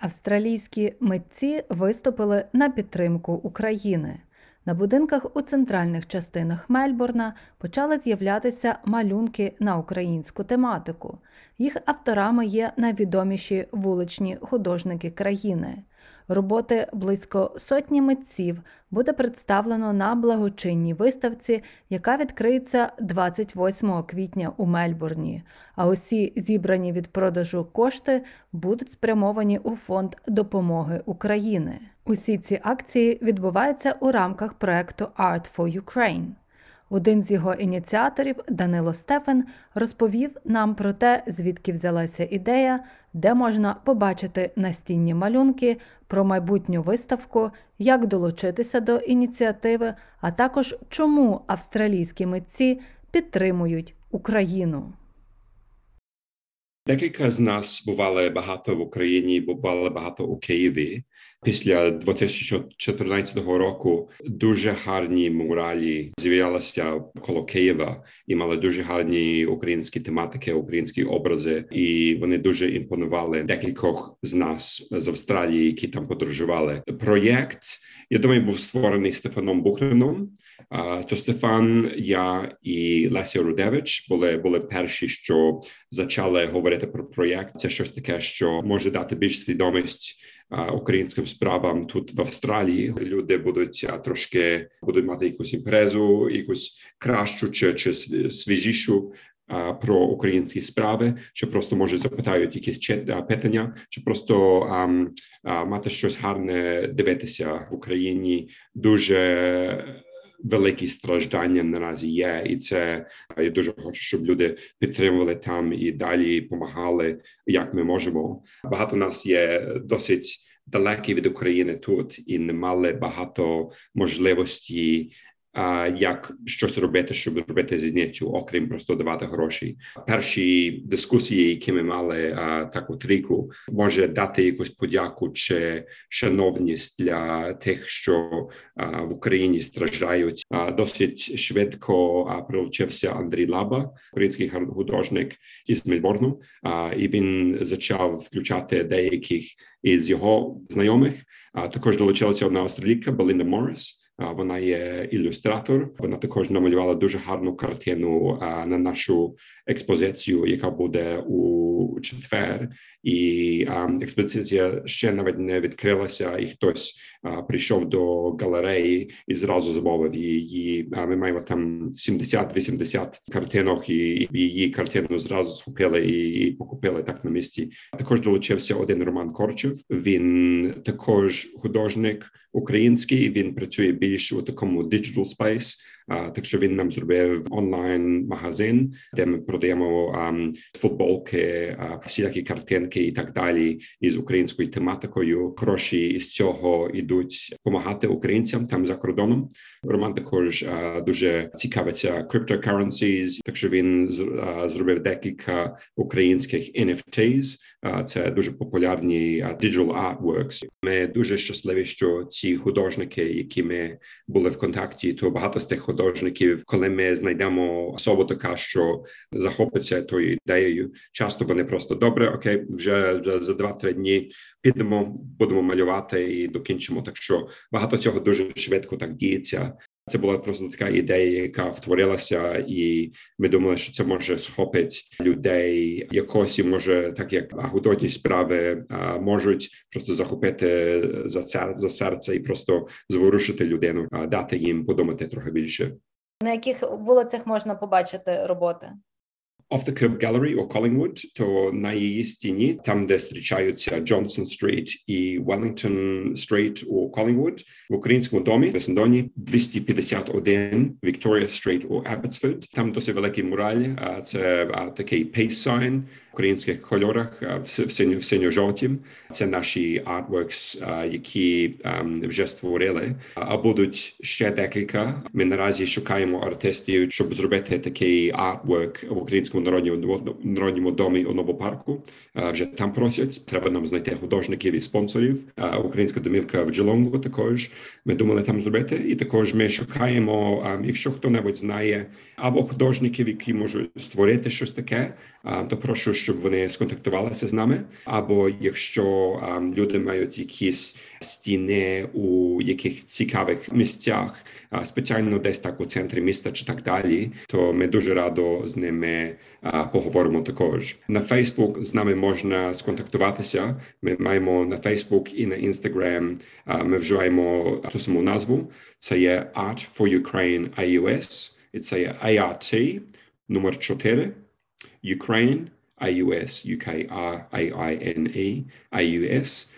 Австралійські митці виступили на підтримку України. На будинках у центральних частинах Мельбурна почали з'являтися малюнки на українську тематику. Їх авторами є найвідоміші вуличні художники країни. Роботи близько сотні митців буде представлено на благочинній виставці, яка відкриється 28 квітня у Мельбурні. А усі зібрані від продажу кошти будуть спрямовані у фонд допомоги України. Усі ці акції відбуваються у рамках проекту Art for Ukraine. Один з його ініціаторів, Данило Стефен, розповів нам про те, звідки взялася ідея, де можна побачити настінні малюнки, про майбутню виставку, як долучитися до ініціативи, а також чому австралійські митці підтримують Україну. Декілька з нас бували багато в Україні, бували багато у Києві. Після 2014 року дуже гарні муралі з'являлися коло Києва і мали дуже гарні українські тематики, українські образи, і вони дуже імпонували декількох з нас з Австралії, які там подорожували. Проєкт я думаю, був створений Стефаном Бухнином. То Стефан, я і Леся Рудевич були були перші, що почали говорити про проєкт. Це щось таке, що може дати більш свідомість українським справам тут в Австралії. Люди будуть трошки будуть мати якусь імпрезу, якусь кращу чи чи свіжішу. Про українські справи, чи просто може запитають якісь питання, чи просто а, а, мати щось гарне дивитися в Україні дуже великі страждання наразі є, і це я дуже хочу, щоб люди підтримували там і далі допомагали, як ми можемо. Багато нас є досить далекі від України тут і не мали багато можливості як щось робити, щоб робити різницю, окрім просто давати гроші. Перші дискусії, які ми мали таку трійку, може дати якусь подяку чи шановність для тих, що в Україні страждають. Досить швидко прилучився Андрій Лаба, український художник із Мельбурну, і він почав включати деяких із його знайомих. А також долучилася одна австралійка Белінда Моррис, вона є ілюстратор. Вона також намалювала дуже гарну картину на нашу експозицію, яка буде у четвер. І експозиція ще навіть не відкрилася, і хтось прийшов до галереї і зразу замовив її. Ми маємо там 70-80 картинок, і її картину зразу схопили і покупили так на місці. Також долучився один Роман Корчев. Він також художник український. Він працює більш у такому digital space, так що він нам зробив онлайн магазин, де ми продаємо футболки, всілякі картинки і так далі із українською тематикою. Гроші із цього йдуть допомагати українцям там за кордоном. Роман також дуже цікавиться cryptocurrencies, так що він зробив декілька українських NFTs, Це дуже популярні digital artworks. Ми дуже щасливі, що ці художники, які ми були в контакті, то багато з тих художників, коли ми знайдемо особу, така що захопиться тою ідеєю, часто вони просто добре, окей, вже, за два-три дні підемо, будемо малювати і докінчимо. Так що багато цього дуже швидко так діється. Це була просто така ідея, яка втворилася, і ми думали, що це може схопити людей якось і може, так як художні справи можуть просто захопити за це за серце і просто зворушити людину, дати їм подумати трохи більше. На яких вулицях можна побачити роботи? Off the Curb Gallery у Collingwood, то на її стіні, там де зустрічаються Johnson Street і Wellington Street у Collingwood, в українському домі в Есендоні 251 Victoria Street у Abbotsford. Там досить великий мураль, це такий sign в українських кольорах в синьо в синьо-жовтім. Це наші artworks, які вже створили. А будуть ще декілька. Ми наразі шукаємо артистів, щоб зробити такий artwork в українському у народньому домі у Новопарку. Вже там просять. Треба нам знайти художників і спонсорів. Українська домівка в Джелонгу також. Ми думали там зробити. І також ми шукаємо, якщо хто-небудь знає або художників, які можуть створити щось таке, то прошу, щоб вони сконтактувалися з нами. Або якщо люди мають якісь стіни у яких цікавих місцях, спеціально десь так у центрі міста чи так далі, то ми дуже радо з ними поговоримо. Також на Фейсбук з нами можна сконтактуватися. Ми маємо на Фейсбук і на Інстаграм. Ми вживаємо ту саму назву. Це є Art for Ukraine IUS. І це є ART номер 4 Ukraine IUS U-K-R-A-I-N-E IUS.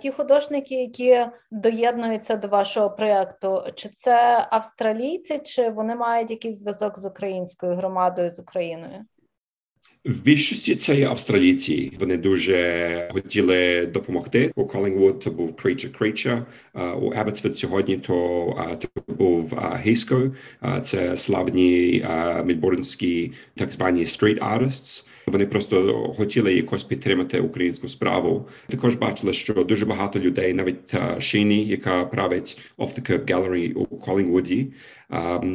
Ті художники, які доєднуються до вашого проєкту, чи це австралійці, чи вони мають якийсь зв'язок з українською громадою з Україною? В більшості це є австралійці. Вони дуже хотіли допомогти. У Collingwood то був Creature Creature, у Abbotsford сьогодні то, то був Гейско. Це славні мельбурнські так звані street artists. Вони просто хотіли якось підтримати українську справу. Також бачили, що дуже багато людей, навіть Шині, яка править Off the Curb Gallery у Колінгвуді,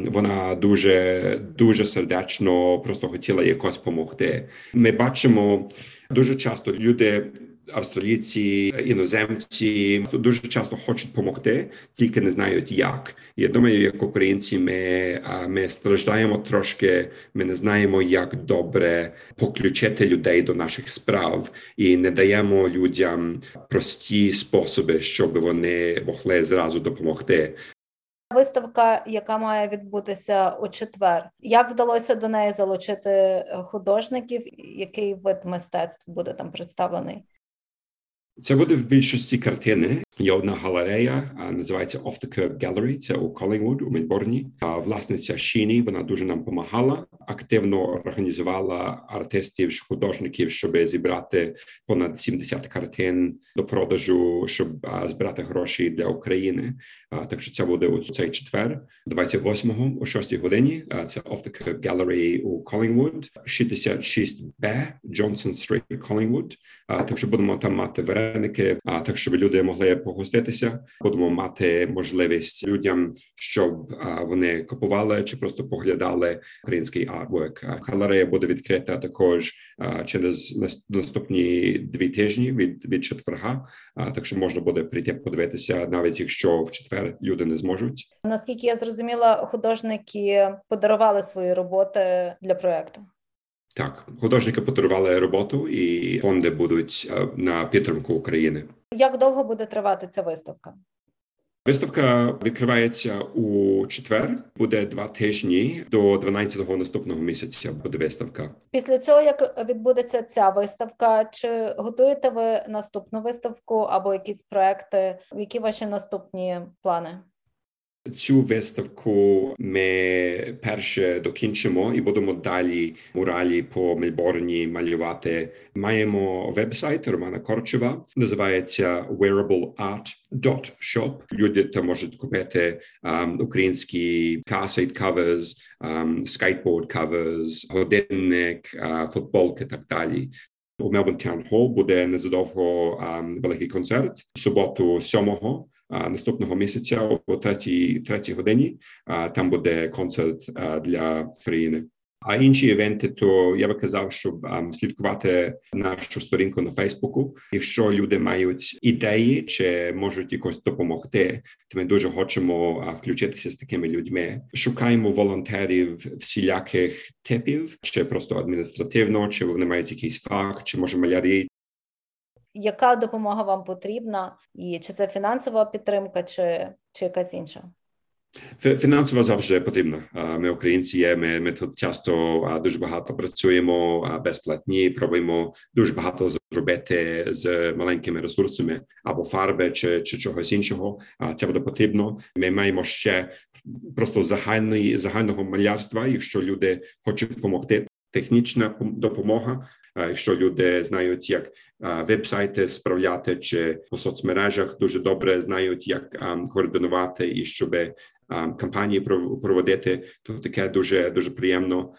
вона дуже дуже сердечно просто хотіла якось допомогти. Ми бачимо дуже часто люди австралійці, іноземці дуже часто хочуть допомогти, тільки не знають як. Я думаю, як українці, ми ми страждаємо трошки. Ми не знаємо, як добре поключити людей до наших справ і не даємо людям прості способи, щоб вони могли зразу допомогти. Виставка, яка має відбутися у четвер, як вдалося до неї залучити художників? Який вид мистецтв буде там представлений? Це буде в більшості картини. Є одна галерея, називається Off the Curb Gallery, Це у Колінгвуд, у Мельбурні. Власниця Шіні вона дуже нам допомагала, активно організувала артистів, художників, щоб зібрати понад 70 картин до продажу, щоб збирати гроші для України. Так що це буде у цей четвер, 28-го, о 6 годині. Це Off the Curb Gallery у Collingwood, 66Б, Johnson Street, Collingwood. Так що будемо там мати вареники, так щоб люди могли погоститися. Будемо мати можливість людям, щоб вони купували чи просто поглядали український artwork. Галерея буде відкрита також через наступні дві тижні від від четверга. Так що можна буде прийти подивитися, навіть якщо в четвер люди не зможуть. Наскільки я зрозуміла, художники подарували свої роботи для проекту. Так, художники подарували роботу, і фонди будуть на підтримку України. Як довго буде тривати ця виставка? Виставка відкривається у четвер. Буде два тижні до 12-го наступного місяця. Буде виставка. Після цього як відбудеться ця виставка? Чи готуєте ви наступну виставку або якісь проекти? Які ваші наступні плани? Цю виставку ми перше докінчимо і будемо далі муралі по Мельбурні малювати. Маємо веб-сайт Романа Корчева, називається wearableart.shop. Люди там можуть купити um, українські cassette covers, um, skateboard covers, годинник, uh, футболки так далі. У Melbourne Town Hall буде незадовго um, великий концерт в суботу 7-го наступного місяця о третій третій годині. Там буде концерт для країни. А інші івенти, то я би казав, щоб um, слідкувати нашу сторінку на Фейсбуку. Якщо люди мають ідеї чи можуть якось допомогти, то ми дуже хочемо uh, включитися з такими людьми. Шукаємо волонтерів всіляких типів, чи просто адміністративно, чи вони мають якийсь факт, чи може малярі, яка допомога вам потрібна, і чи це фінансова підтримка, чи, чи якась інша? Фінансово завжди потрібна. Ми українці є. Ми ми тут часто дуже багато працюємо безплатні. Пробуємо дуже багато зробити з маленькими ресурсами або фарби чи чи чогось іншого. А це буде потрібно. Ми маємо ще просто загальної загального малярства. Якщо люди хочуть допомогти, технічна допомога. Якщо люди знають, як веб-сайти справляти чи по соцмережах, дуже добре знають, як координувати і щоб кампанії проводити, то таке дуже дуже приємно.